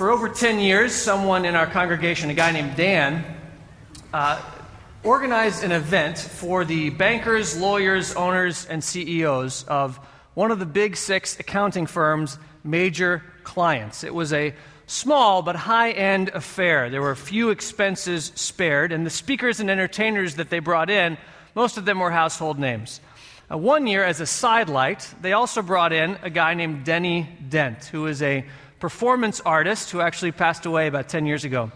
For over 10 years, someone in our congregation, a guy named Dan, uh, organized an event for the bankers, lawyers, owners, and CEOs of one of the big six accounting firms' major clients. It was a small but high end affair. There were few expenses spared, and the speakers and entertainers that they brought in, most of them were household names. Uh, one year, as a sidelight, they also brought in a guy named Denny Dent, who is a performance artist who actually passed away about 10 years ago.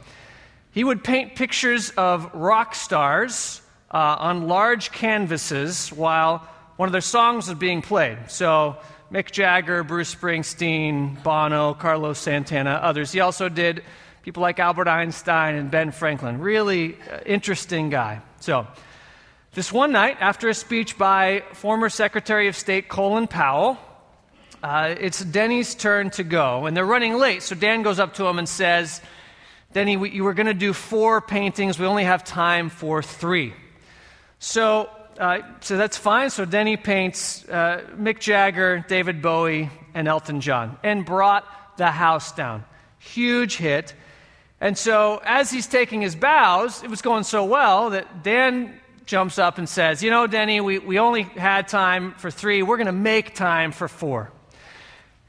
He would paint pictures of rock stars uh, on large canvases while one of their songs was being played. So, Mick Jagger, Bruce Springsteen, Bono, Carlos Santana, others. He also did people like Albert Einstein and Ben Franklin. Really uh, interesting guy. So, this one night, after a speech by former Secretary of State Colin Powell, uh, it's Denny's turn to go, and they're running late. So Dan goes up to him and says, Denny, we, you were going to do four paintings. We only have time for three. So, uh, so that's fine. So Denny paints uh, Mick Jagger, David Bowie, and Elton John, and brought the house down. Huge hit. And so, as he's taking his bows, it was going so well that Dan jumps up and says, You know, Denny, we, we only had time for three. We're going to make time for four.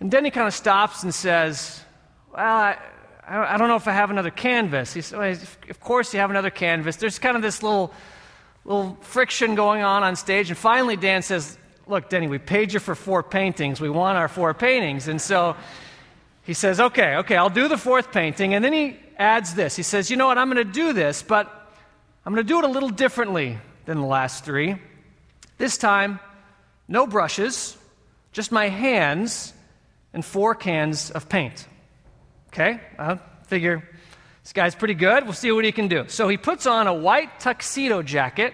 And then he kind of stops and says, Well, I, I don't know if I have another canvas. He said, well, Of course, you have another canvas. There's kind of this little, little friction going on on stage. And finally, Dan says, Look, Denny, we paid you for four paintings. We want our four paintings. And so he says, Okay, okay, I'll do the fourth painting. And then he adds this. He says, You know what? I'm going to do this, but I'm going to do it a little differently than the last three. This time, no brushes, just my hands and four cans of paint. Okay? I figure this guy's pretty good. We'll see what he can do. So he puts on a white tuxedo jacket,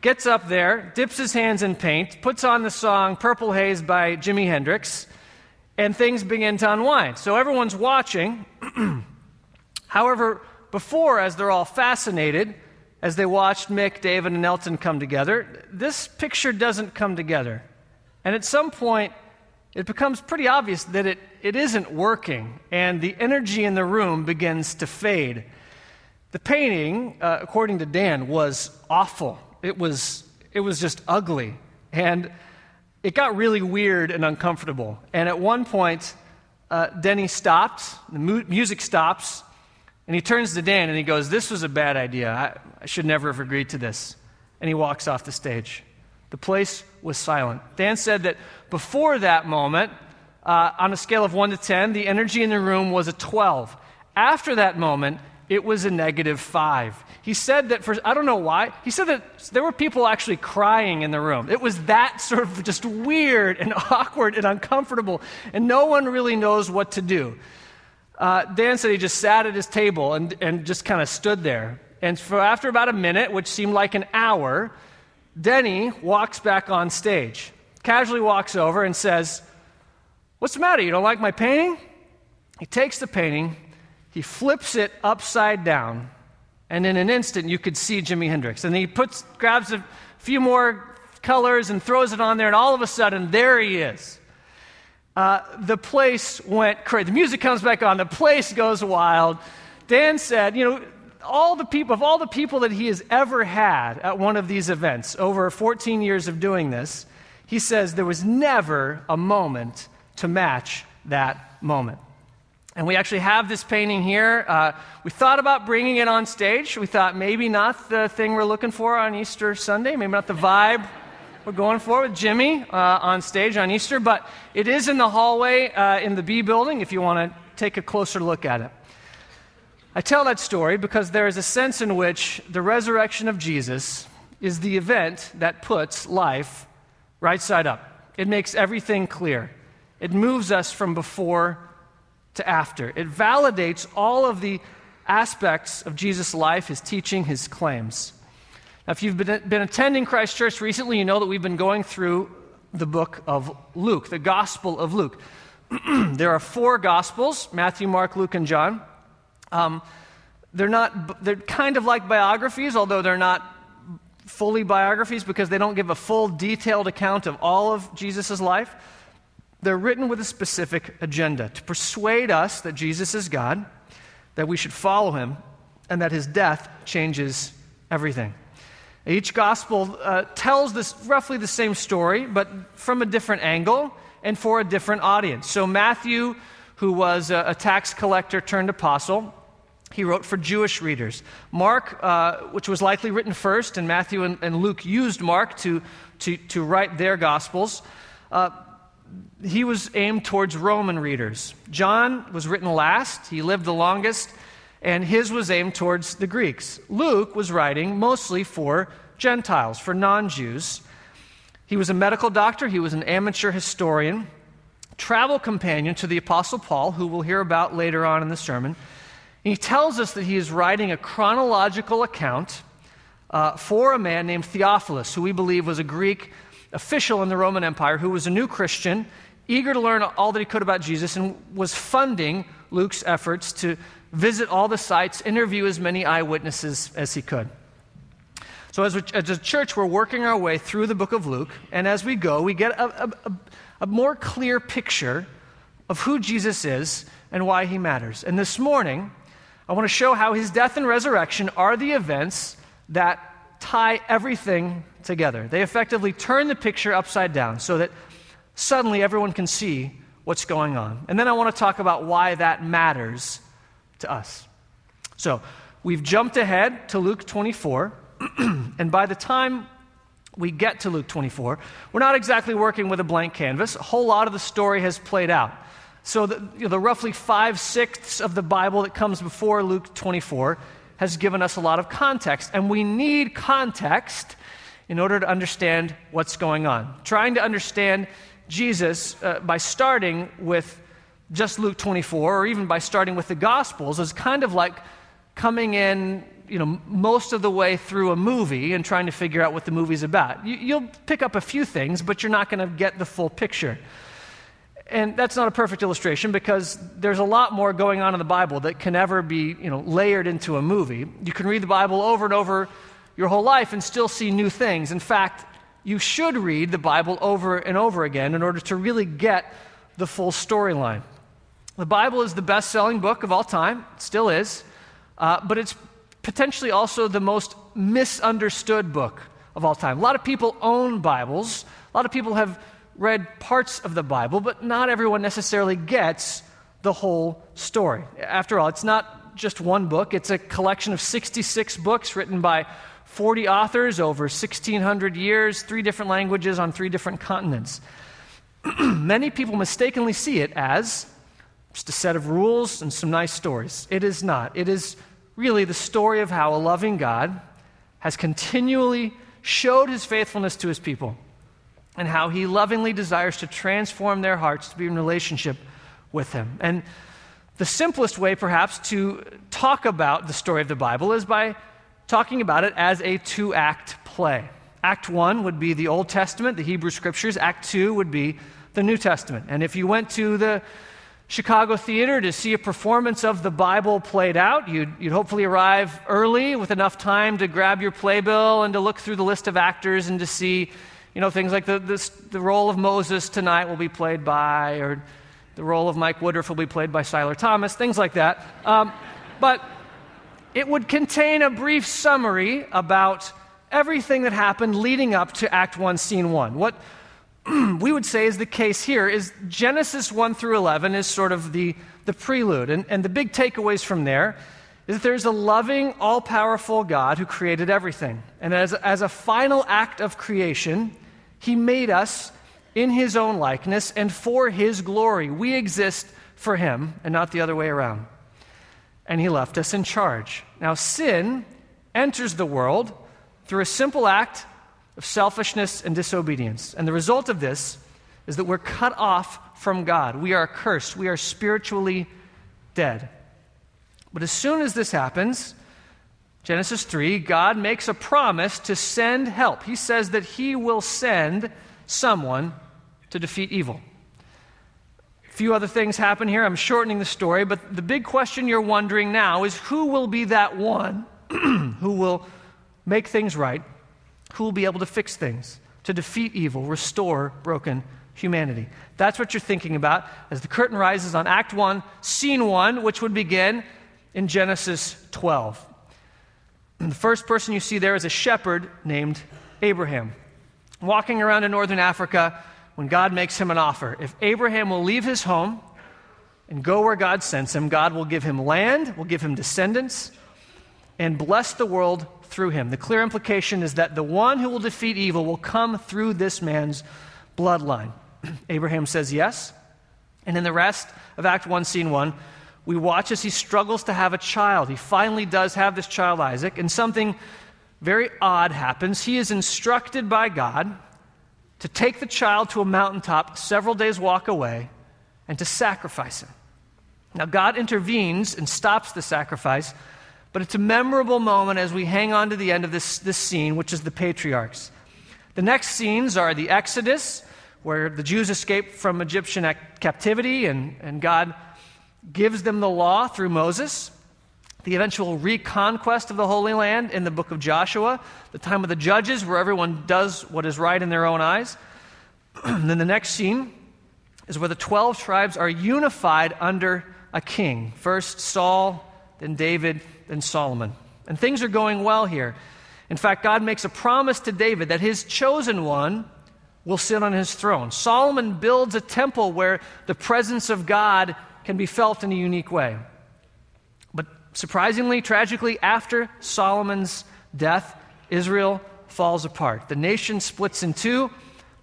gets up there, dips his hands in paint, puts on the song Purple Haze by Jimi Hendrix, and things begin to unwind. So everyone's watching. However, before, as they're all fascinated, as they watched Mick, David, and Elton come together, this picture doesn't come together. And at some point, it becomes pretty obvious that it, it isn't working, and the energy in the room begins to fade. The painting, uh, according to Dan, was awful. It was, it was just ugly. And it got really weird and uncomfortable. And at one point, uh, Denny stopped, the mu- music stops, and he turns to Dan and he goes, This was a bad idea. I, I should never have agreed to this. And he walks off the stage. The place was silent. Dan said that before that moment, uh, on a scale of 1 to 10, the energy in the room was a 12. After that moment, it was a negative 5. He said that for, I don't know why, he said that there were people actually crying in the room. It was that sort of just weird and awkward and uncomfortable, and no one really knows what to do. Uh, Dan said he just sat at his table and, and just kind of stood there. And for after about a minute, which seemed like an hour, Denny walks back on stage, casually walks over and says, What's the matter? You don't like my painting? He takes the painting, he flips it upside down, and in an instant you could see Jimi Hendrix. And he puts, grabs a few more colors and throws it on there, and all of a sudden, there he is. Uh, the place went crazy. The music comes back on, the place goes wild. Dan said, You know, all the people, of all the people that he has ever had at one of these events, over 14 years of doing this, he says there was never a moment to match that moment. And we actually have this painting here. Uh, we thought about bringing it on stage. We thought maybe not the thing we're looking for on Easter Sunday, maybe not the vibe we're going for with Jimi uh, on stage on Easter, but it is in the hallway uh, in the B building if you want to take a closer look at it. I tell that story because there is a sense in which the resurrection of Jesus is the event that puts life right side up. It makes everything clear. It moves us from before to after. It validates all of the aspects of Jesus' life, his teaching, his claims. Now, if you've been, been attending Christ Church recently, you know that we've been going through the book of Luke, the Gospel of Luke. there are four Gospels Matthew, Mark, Luke, and John. Um, they're not, they're kind of like biographies, although they're not fully biographies because they don't give a full detailed account of all of Jesus' life. They're written with a specific agenda to persuade us that Jesus is God, that we should follow him, and that his death changes everything. Each gospel uh, tells this roughly the same story, but from a different angle and for a different audience. So, Matthew, who was a, a tax collector turned apostle, he wrote for Jewish readers. Mark, uh, which was likely written first, and Matthew and, and Luke used Mark to, to, to write their gospels. Uh, he was aimed towards Roman readers. John was written last, he lived the longest, and his was aimed towards the Greeks. Luke was writing mostly for Gentiles, for non Jews. He was a medical doctor, he was an amateur historian, travel companion to the Apostle Paul, who we'll hear about later on in the sermon. He tells us that he is writing a chronological account uh, for a man named Theophilus, who we believe was a Greek official in the Roman Empire who was a new Christian, eager to learn all that he could about Jesus, and was funding Luke's efforts to visit all the sites, interview as many eyewitnesses as he could. So, as, as a church, we're working our way through the book of Luke, and as we go, we get a, a, a more clear picture of who Jesus is and why he matters. And this morning, I want to show how his death and resurrection are the events that tie everything together. They effectively turn the picture upside down so that suddenly everyone can see what's going on. And then I want to talk about why that matters to us. So, we've jumped ahead to Luke 24, and by the time we get to Luke 24, we're not exactly working with a blank canvas. A whole lot of the story has played out. So, the, you know, the roughly five sixths of the Bible that comes before Luke 24 has given us a lot of context, and we need context in order to understand what's going on. Trying to understand Jesus uh, by starting with just Luke 24, or even by starting with the Gospels, is kind of like coming in, you know, most of the way through a movie and trying to figure out what the movie's about. You, will pick up a few things, but you're not going to get the full picture. And that's not a perfect illustration because there's a lot more going on in the Bible that can never be, you know, layered into a movie. You can read the Bible over and over your whole life and still see new things. In fact, you should read the Bible over and over again in order to really get the full storyline. The Bible is the best selling book of all time, it still is, uh, but it's potentially also the most misunderstood book of all time. A lot of people own Bibles, a lot of people have read parts of the Bible, but not everyone necessarily gets the whole story. After all, it's not just one book, it's a collection of 66 books written by 40 authors over 1,600 years, three different languages on three different continents. Many people mistakenly see it as just a set of rules and some nice stories. It is not. It is really the story of how a loving God has continually showed his faithfulness to his people and how he lovingly desires to transform their hearts to be in relationship with him. And the simplest way, perhaps, to talk about the story of the Bible is by talking about it as a two act play. Act one would be the Old Testament, the Hebrew Scriptures. Act two would be the New Testament. And if you went to the Chicago Theater to see a performance of the Bible played out, you'd, you'd hopefully arrive early with enough time to grab your playbill and to look through the list of actors and to see, you know, things like the, this, the role of Moses tonight will be played by, or the role of Mike Woodruff will be played by Siler Thomas, things like that. Um, but it would contain a brief summary about everything that happened leading up to Act 1, Scene 1. What we would say is the case here is Genesis 1 through 11 is sort of the, the prelude. And, and the big takeaways from there is that there's a loving, all powerful God who created everything. And as, as a final act of creation, he made us in his own likeness and for his glory. We exist for him and not the other way around and he left us in charge. Now, sin enters the world through a simple act of selfishness and disobedience. And the result of this is that we're cut off from God. We are cursed. We are spiritually dead. But as soon as this happens, Genesis 3, God makes a promise to send help. He says that He will send someone to defeat evil A few other things happen here. I'm shortening the story, but the big question you're wondering now is who will be that one who will make things right? Who will be able to fix things, to defeat evil, restore broken humanity. That's what you're thinking about as the curtain rises on Act 1, Scene 1, which would begin in Genesis 12. And the first person you see there is a shepherd named Abraham, walking around in northern Africa when God makes him an offer. If Abraham will leave his home and go where God sends him, God will give him land, will give him descendants, and bless the world through him. The clear implication is that the one who will defeat evil will come through this man's bloodline. Abraham says yes. And in the rest of Act 1, Scene 1, we watch as he struggles to have a child. He finally does have this child, Isaac, and something very odd happens. He is instructed by God to take the child to a mountaintop several days' walk away and to sacrifice him. Now, God intervenes and stops the sacrifice, but it's a memorable moment as we hang on to the end of this, this scene, which is the patriarchs. The next scenes are the Exodus, where the Jews escape from Egyptian captivity and, and God gives them the law through Moses. The eventual reconquest of the Holy Land in the book of Joshua, the time of the judges, where everyone does what is right in their own eyes. then the next scene is where the 12 tribes are unified under a king. First Saul, then David, then Solomon. And things are going well here. In fact, God makes a promise to David that his chosen one will sit on his throne. Solomon builds a temple where the presence of God can be felt in a unique way. But surprisingly, tragically, after Solomon's death, Israel falls apart. The nation splits in two.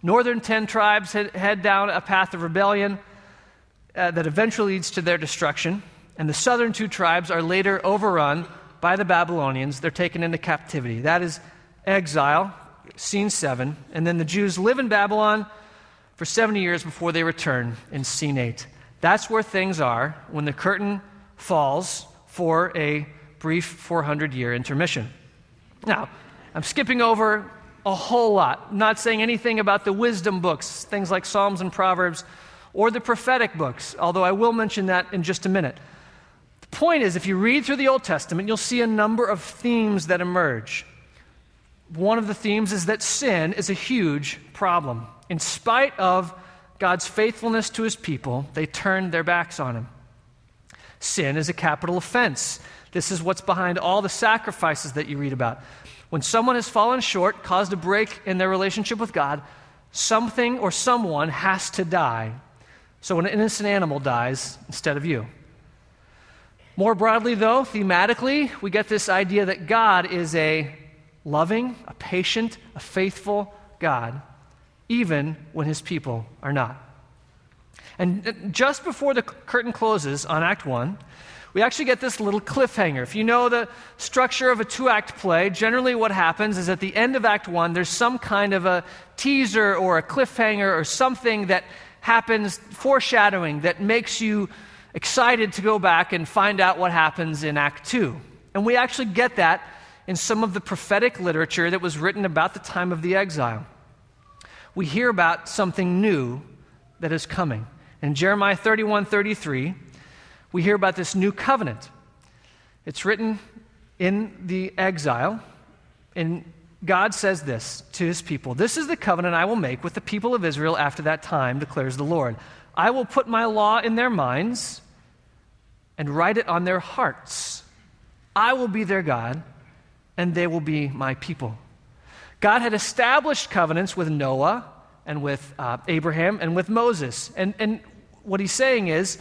Northern 10 tribes head, down a path of rebellion uh, that eventually leads to their destruction. And the southern two tribes are later overrun by the Babylonians. They're taken into captivity. That is exile, scene 7. And then the Jews live in Babylon for 70 years before they return in scene 8. That's where things are when the curtain falls for a brief 400 year intermission. Now, I'm skipping over a whole lot. Not saying anything about the wisdom books, things like Psalms and Proverbs, or the prophetic books, although I will mention that in just a minute. The point is, if you read through the Old Testament, you'll see a number of themes that emerge. One of the themes is that sin is a huge problem. In spite of God's faithfulness to his people, they turned their backs on him. Sin is a capital offense. This is what's behind all the sacrifices that you read about. When someone has fallen short, caused a break in their relationship with God, something or someone has to die. So an innocent animal dies instead of you. More broadly, though, thematically, we get this idea that God is a loving, a patient, a faithful God, even when his people are not. And just before the curtain closes on Act 1, we actually get this little cliffhanger. If you know the structure of a two act play, generally what happens is at the end of Act One, there's some kind of a teaser or a cliffhanger or something that happens, foreshadowing, that makes you excited to go back and find out what happens in Act Two. And we actually get that in some of the prophetic literature that was written about the time of the exile. We hear about something new that is coming. In Jeremiah 31 33, we hear about this new covenant. It's written in the exile, and God says this to his people This is the covenant I will make with the people of Israel after that time, declares the Lord. I will put my law in their minds and write it on their hearts. I will be their God, and they will be my people. God had established covenants with Noah and with uh, Abraham and with Moses. And, and what he's saying is,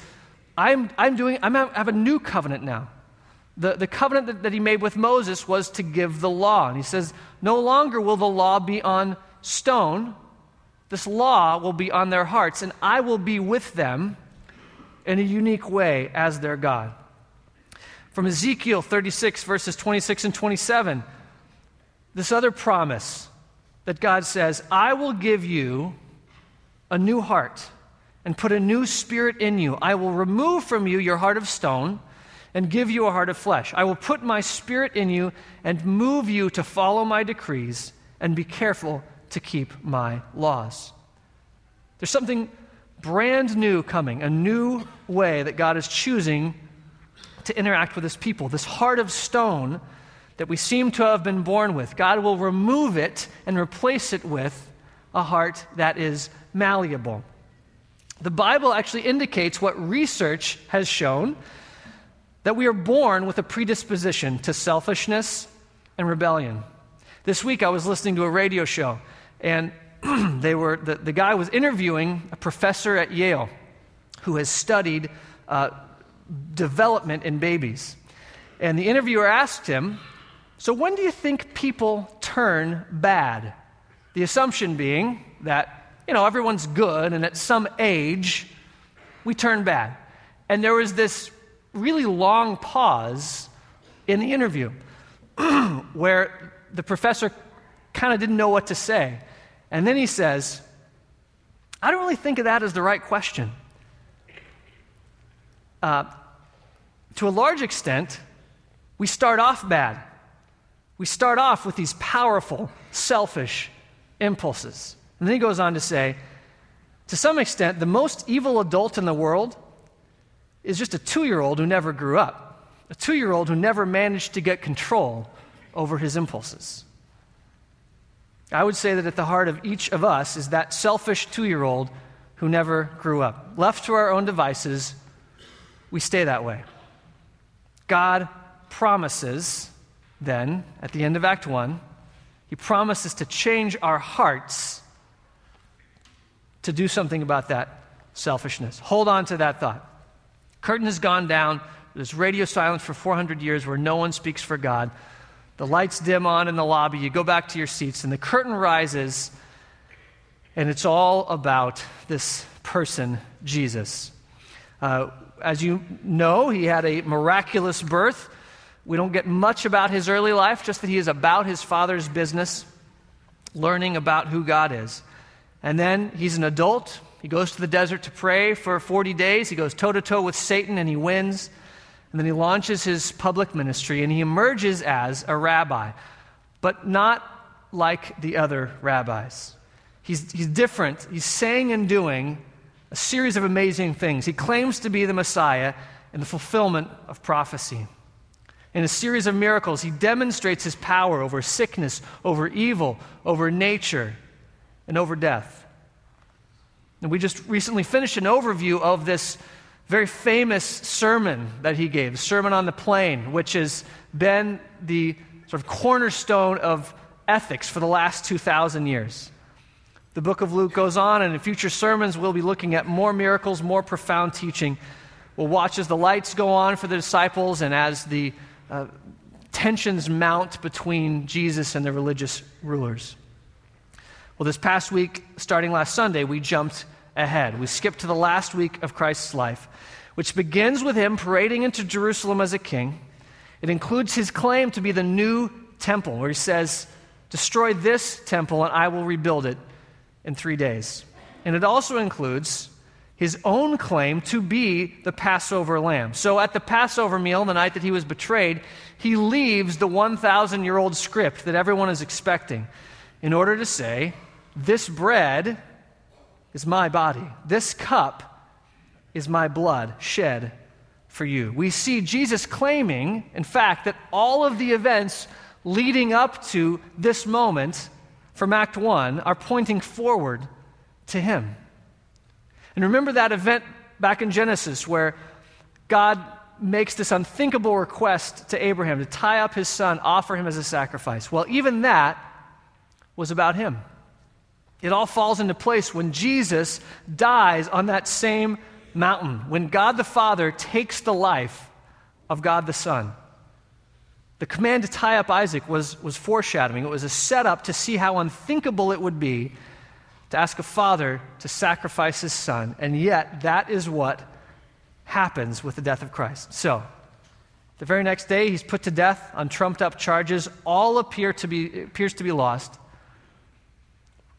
I'm, I'm doing, I'm, I have a new covenant now. The, the covenant that, that he made with Moses was to give the law. And he says, No longer will the law be on stone, this law will be on their hearts, and I will be with them in a unique way as their God. From Ezekiel 36, verses 26 and 27, this other promise that God says, I will give you a new heart and put a new spirit in you. I will remove from you your heart of stone and give you a heart of flesh. I will put my spirit in you and move you to follow my decrees and be careful to keep my laws. There's something brand new coming, a new way that God is choosing to interact with his people. This heart of stone that we seem to have been born with, God will remove it and replace it with a heart that is malleable. The Bible actually indicates what research has shown that we are born with a predisposition to selfishness and rebellion. This week I was listening to a radio show, and they were, the, the guy was interviewing a professor at Yale who has studied uh, development in babies. And the interviewer asked him, So when do you think people turn bad? The assumption being that, you know, everyone's good, and at some age, we turn bad. And there was this really long pause in the interview where the professor kind of didn't know what to say. And then he says, I don't really think of that as the right question. Uh, to a large extent, we start off bad. We start off with these powerful, selfish impulses. And then he goes on to say, to some extent, the most evil adult in the world is just a two year old who never grew up, a two year old who never managed to get control over his impulses. I would say that at the heart of each of us is that selfish two year old who never grew up. Left to our own devices, we stay that way. God promises, then, at the end of Act 1, He promises to change our hearts to do something about that selfishness. Hold on to that thought. Curtain has gone down. There's radio silence for 400 years where no one speaks for God. The lights dim on in the lobby. You go back to your seats, and the curtain rises, and it's all about this person, Jesus. Uh, as you know, he had a miraculous birth. We don't get much about his early life, just that he is about his father's business, learning about who God is. And then he's an adult. He goes to the desert to pray for 40 days. He goes toe to toe with Satan and he wins. And then he launches his public ministry and he emerges as a rabbi, but not like the other rabbis. He's, he's different. He's saying and doing a series of amazing things. He claims to be the Messiah in the fulfillment of prophecy. In a series of miracles, he demonstrates his power over sickness, over evil, over nature, and over death. And we just recently finished an overview of this very famous sermon that he gave, the Sermon on the Plain, which has been the sort of cornerstone of ethics for the last 2,000 years. The book of Luke goes on, and in future sermons, we'll be looking at more miracles, more profound teaching. We'll watch as the lights go on for the disciples and as the uh, tensions mount between Jesus and the religious rulers. Well, this past week, starting last Sunday, we jumped ahead. We skipped to the last week of Christ's life, which begins with him parading into Jerusalem as a king. It includes his claim to be the new temple, where he says, Destroy this temple and I will rebuild it in three days. And it also includes his own claim to be the Passover lamb. So at the Passover meal, the night that he was betrayed, he leaves the 1,000 year old script that everyone is expecting in order to say, This bread is my body, this cup is my blood shed for you. We see Jesus claiming, in fact, that all of the events leading up to this moment from Act 1 are pointing forward to Him. And remember that event back in Genesis where God makes this unthinkable request to Abraham to tie up his son, offer him as a sacrifice. Well, even that was about him. It all falls into place when Jesus dies on that same mountain, when God the Father takes the life of God the Son. The command to tie up Isaac was, was foreshadowing. It was a setup to see how unthinkable it would be to ask a father to sacrifice his son. And yet, that is what happens with the death of Christ. So, the very next day, he's put to death on trumped up charges. All appear to be, appears to be lost.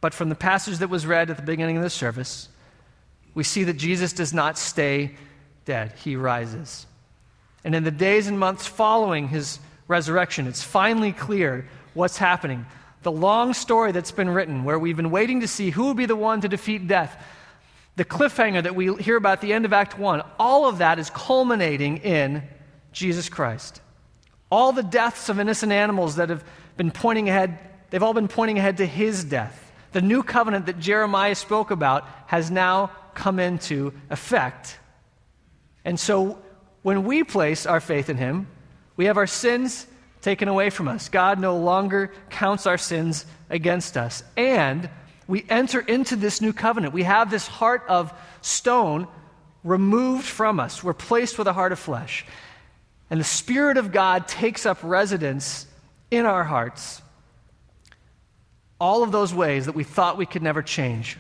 But from the passage that was read at the beginning of the service, we see that Jesus does not stay dead, he rises. And in the days and months following his resurrection. It's finally clear what's happening. The long story that's been written, where we've been waiting to see who will be the one to defeat death, the cliffhanger that we hear about at the end of Act 1, all of that is culminating in Jesus Christ. All the deaths of innocent animals that have been pointing ahead, they've all been pointing ahead to his death. The new covenant that Jeremiah spoke about has now come into effect. And so when we place our faith in him, we have our sins taken away from us. God no longer counts our sins against us. And we enter into this new covenant. We have this heart of stone removed from us. We're placed with a heart of flesh. And the Spirit of God takes up residence in our hearts. All of those ways that we thought we could never change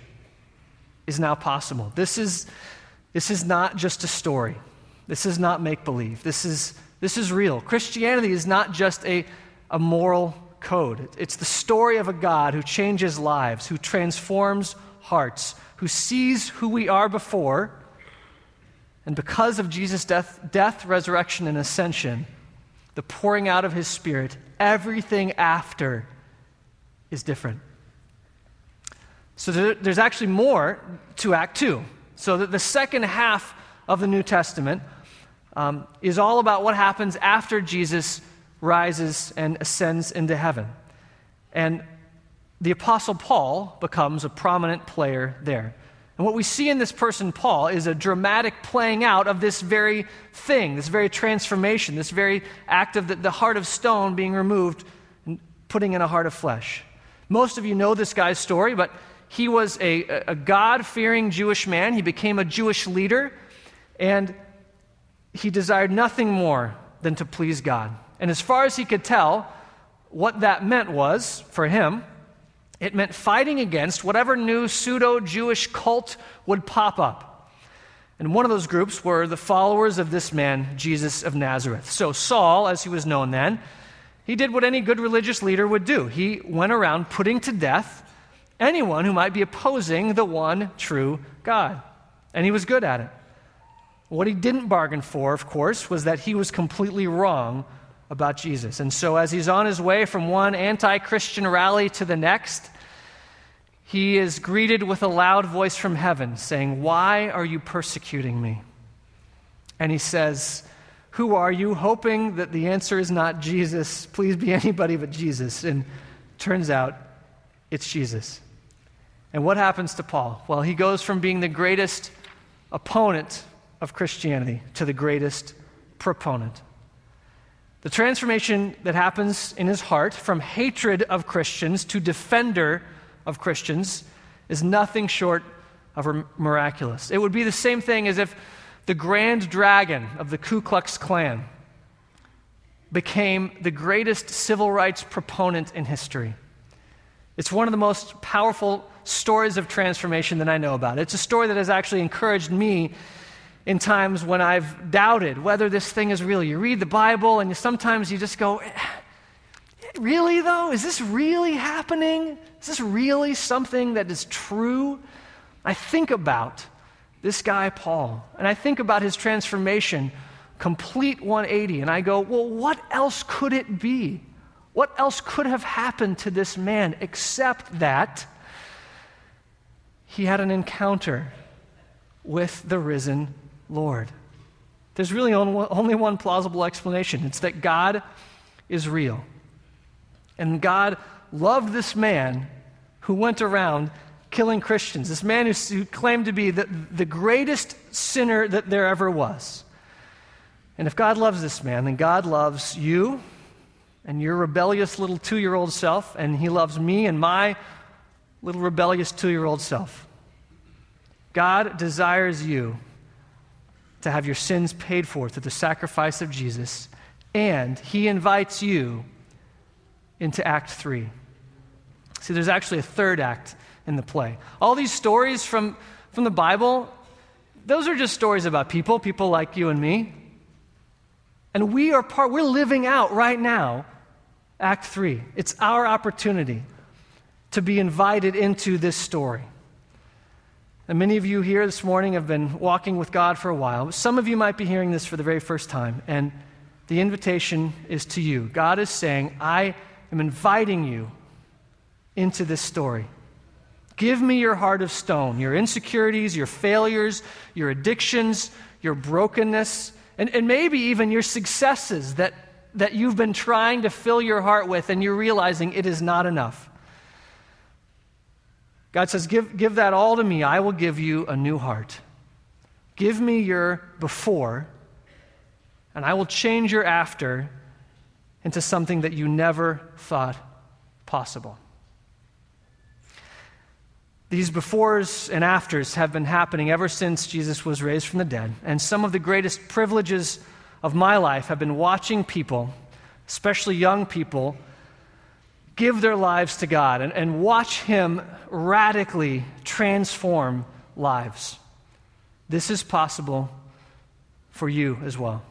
is now possible. This is, this is not just a story. This is not make believe. This is, this is real. Christianity is not just a, a moral code, it's the story of a God who changes lives, who transforms hearts, who sees who we are before. And because of Jesus' death, death, resurrection, and ascension, the pouring out of his Spirit, everything after is different. So there's actually more to Act 2. So the second half of the New Testament um, is all about what happens after Jesus rises and ascends into heaven. And the Apostle Paul becomes a prominent player there. And what we see in this person, Paul, is a dramatic playing out of this very thing, this very transformation, this very act of the, the heart of stone being removed and putting in a heart of flesh. Most of you know this guy's story, but he was a, a God fearing Jewish man. He became a Jewish leader, and he desired nothing more than to please God. And as far as he could tell, what that meant was, for him, it meant fighting against whatever new pseudo Jewish cult would pop up. And one of those groups were the followers of this man, Jesus of Nazareth. So, Saul, as he was known then, he did what any good religious leader would do. He went around putting to death anyone who might be opposing the one true God. And he was good at it. What he didn't bargain for, of course, was that he was completely wrong about Jesus. And so, as he's on his way from one anti Christian rally to the next, he is greeted with a loud voice from heaven saying, Why are you persecuting me? And he says, Who are you? Hoping that the answer is not Jesus. Please be anybody but Jesus. And turns out it's Jesus. And what happens to Paul? Well, he goes from being the greatest opponent of Christianity to the greatest proponent. The transformation that happens in his heart from hatred of Christians to defender of Christians is nothing short of miraculous. It would be the same thing as if the grand dragon of the Ku Klux Klan became the greatest civil rights proponent in history. It's one of the most powerful stories of transformation that I know about. It's a story that has actually encouraged me in times when I've doubted whether this thing is real. You read the Bible and sometimes you just go, eh, Really, though? Is this really happening? Is this really something that is true? I think about this guy, Paul, and I think about his transformation, complete 180, and I go, well, what else could it be? What else could have happened to this man except that he had an encounter with the risen Lord? There's really only one plausible explanation it's that God is real. And God loved this man who went around killing Christians, this man who, claimed to be the, the greatest sinner that there ever was. And if God loves this man, then God loves you and your rebellious little two year old self, and He loves me and my little rebellious two year old self. God desires you to have your sins paid for through the sacrifice of Jesus, and He invites you into Act 3. See, there's actually a third act in the play. All these stories from, from the Bible, those are just stories about people, people like you and me. And we are part, we're living out right now Act 3. It's our opportunity to be invited into this story. And many of you here this morning have been walking with God for a while. Some of you might be hearing this for the very first time, and the invitation is to you. God is saying, I am inviting you into this story. Give me your heart of stone, your insecurities, your failures, your addictions, your brokenness, and, and maybe even your successes that that you've been trying to fill your heart with and you're realizing it is not enough. God says, give, give that all to me. I will give you a new heart. Give me your before, and I will change your after into something that you never thought possible. These befores and afters have been happening ever since Jesus was raised from the dead. And some of the greatest privileges of my life have been watching people, especially young people, give their lives to God and, and watch Him radically transform lives. This is possible for you as well.